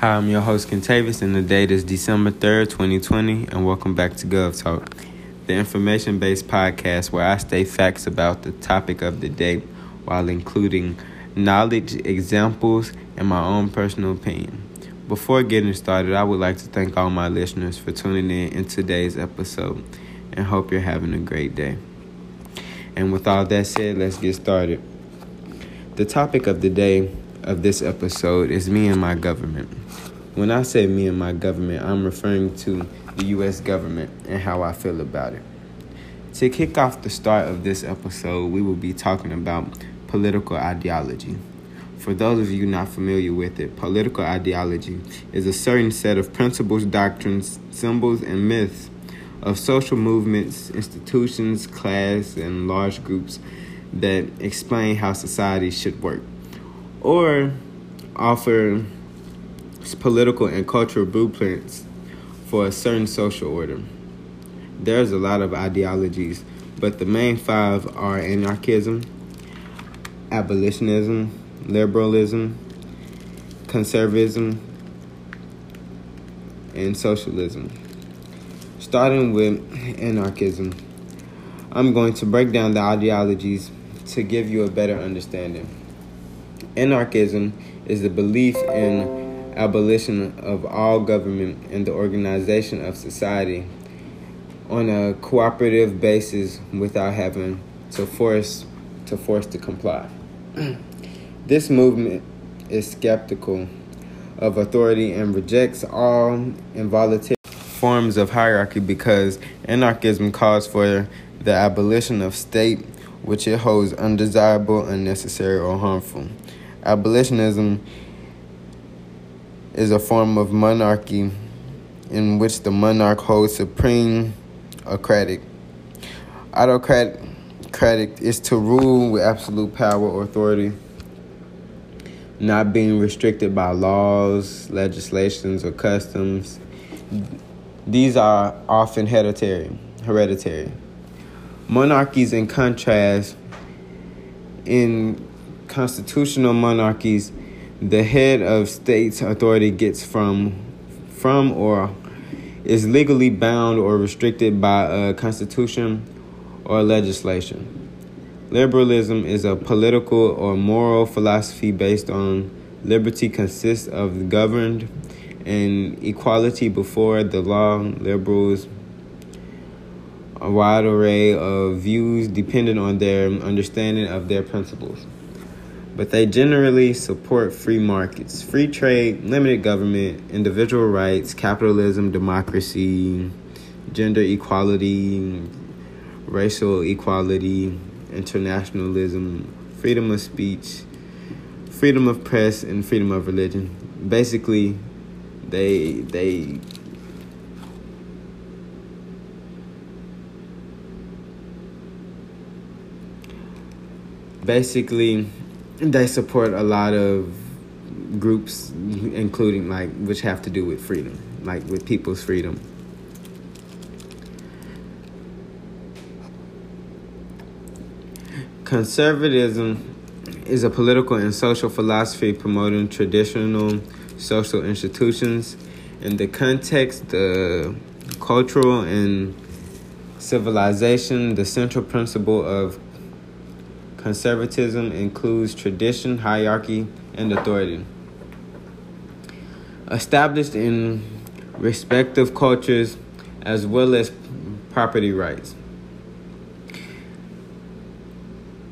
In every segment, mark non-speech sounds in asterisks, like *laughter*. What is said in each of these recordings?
Hi, I'm your host, Kentavis, and the date is December 3rd, 2020, and welcome back to Gov Talk, the information based podcast where I state facts about the topic of the day while including knowledge, examples, and my own personal opinion. Before getting started, I would like to thank all my listeners for tuning in in today's episode and hope you're having a great day. And with all that said, let's get started. The topic of the day of this episode is me and my government. When I say me and my government, I'm referring to the U.S. government and how I feel about it. To kick off the start of this episode, we will be talking about political ideology. For those of you not familiar with it, political ideology is a certain set of principles, doctrines, symbols, and myths of social movements, institutions, class, and large groups that explain how society should work or offer political and cultural blueprints for a certain social order. There's a lot of ideologies, but the main five are anarchism, abolitionism, liberalism, conservatism, and socialism. Starting with anarchism, I'm going to break down the ideologies to give you a better understanding. Anarchism is the belief in abolition of all government and the organization of society on a cooperative basis without having to force to force to comply. *clears throat* this movement is skeptical of authority and rejects all involuntary forms of hierarchy because anarchism calls for the abolition of state which it holds undesirable, unnecessary, or harmful. Abolitionism is a form of monarchy in which the monarch holds supreme autocratic. Autocratic is to rule with absolute power or authority, not being restricted by laws, legislations, or customs. These are often hereditary. Hereditary. Monarchies, in contrast, in constitutional monarchies, the head of state's authority gets from from or is legally bound or restricted by a constitution or legislation. Liberalism is a political or moral philosophy based on liberty consists of the governed and equality before the law. Liberals a wide array of views depending on their understanding of their principles but they generally support free markets, free trade, limited government, individual rights, capitalism, democracy, gender equality, racial equality, internationalism, freedom of speech, freedom of press, and freedom of religion. Basically, they they basically they support a lot of groups including like which have to do with freedom like with people's freedom. Conservatism is a political and social philosophy promoting traditional social institutions in the context the cultural and civilization the central principle of Conservatism includes tradition, hierarchy, and authority. Established in respective cultures as well as property rights.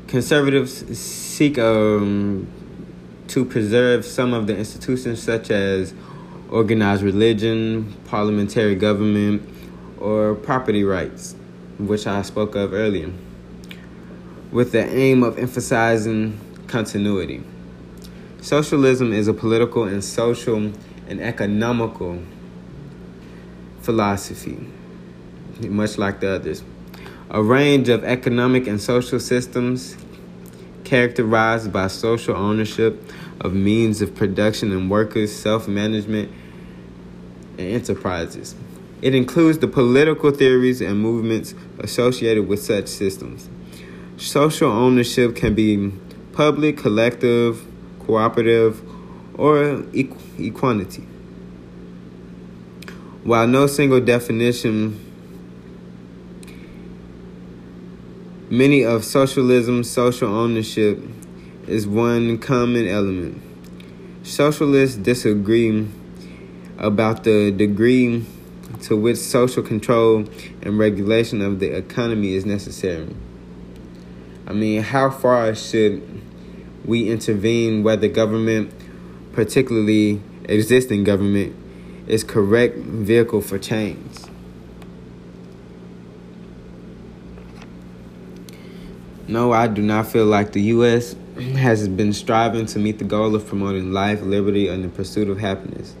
Conservatives seek um, to preserve some of the institutions such as organized religion, parliamentary government, or property rights, which I spoke of earlier with the aim of emphasizing continuity. Socialism is a political and social and economical philosophy, much like the others. A range of economic and social systems characterized by social ownership of means of production and workers, self management, and enterprises. It includes the political theories and movements associated with such systems. Social ownership can be public, collective, cooperative, or equality. While no single definition, many of socialism's social ownership is one common element. Socialists disagree about the degree to which social control and regulation of the economy is necessary. I mean, how far should we intervene whether government, particularly existing government, is correct vehicle for change? No, I do not feel like the U.S. has been striving to meet the goal of promoting life, liberty, and the pursuit of happiness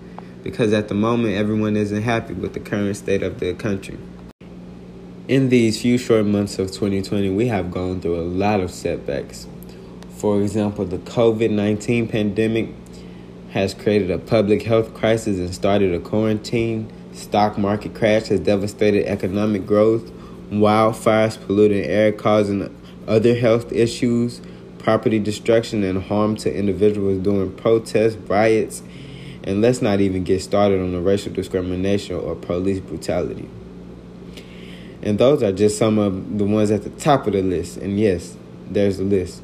because at the moment everyone isn't happy with the current state of the country. In these few short months of 2020, we have gone through a lot of setbacks. For example, the COVID 19 pandemic has created a public health crisis and started a quarantine. Stock market crash has devastated economic growth. Wildfires polluting air, causing other health issues, property destruction, and harm to individuals during protests, riots, and let's not even get started on the racial discrimination or police brutality. And those are just some of the ones at the top of the list. And yes, there's a list.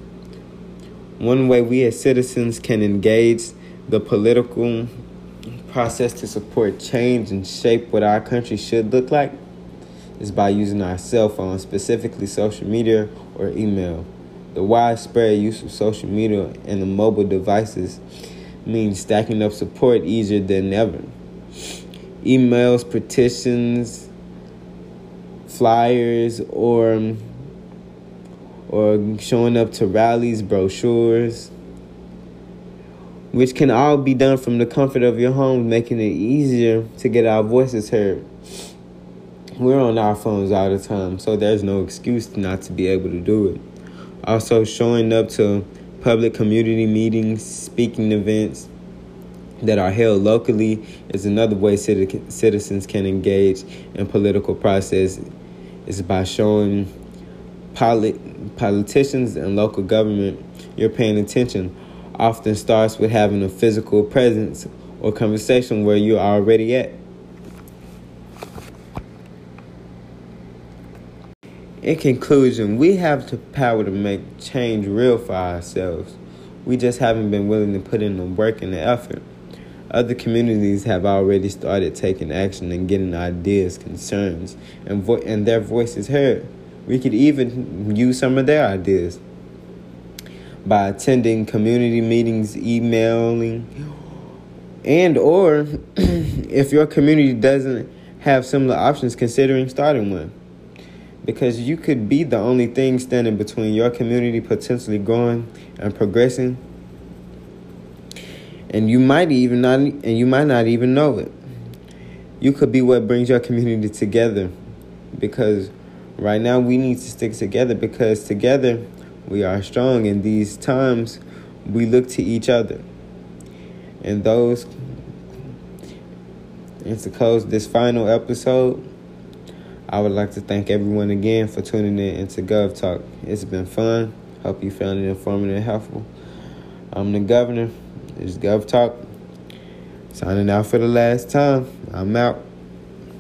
One way we as citizens can engage the political process to support change and shape what our country should look like is by using our cell phones, specifically social media or email. The widespread use of social media and the mobile devices means stacking up support easier than ever. Emails, petitions, flyers, or or showing up to rallies, brochures, which can all be done from the comfort of your home, making it easier to get our voices heard. We're on our phones all the time, so there's no excuse not to be able to do it. Also, showing up to Public community meetings, speaking events that are held locally is another way citizens can engage in political process is by showing polit- politicians and local government you're paying attention often starts with having a physical presence or conversation where you're already at In conclusion, we have the power to make change real for ourselves. We just haven't been willing to put in the work and the effort. Other communities have already started taking action and getting ideas, concerns, and vo- and their voices heard. We could even use some of their ideas by attending community meetings, emailing, and or *clears throat* if your community doesn't have similar options, considering starting one because you could be the only thing standing between your community potentially growing and progressing and you might even not and you might not even know it you could be what brings your community together because right now we need to stick together because together we are strong in these times we look to each other and those and to close this final episode I would like to thank everyone again for tuning in into Gov Talk. It's been fun. Hope you found it informative and helpful. I'm the governor. It's Gov Talk. Signing out for the last time. I'm out.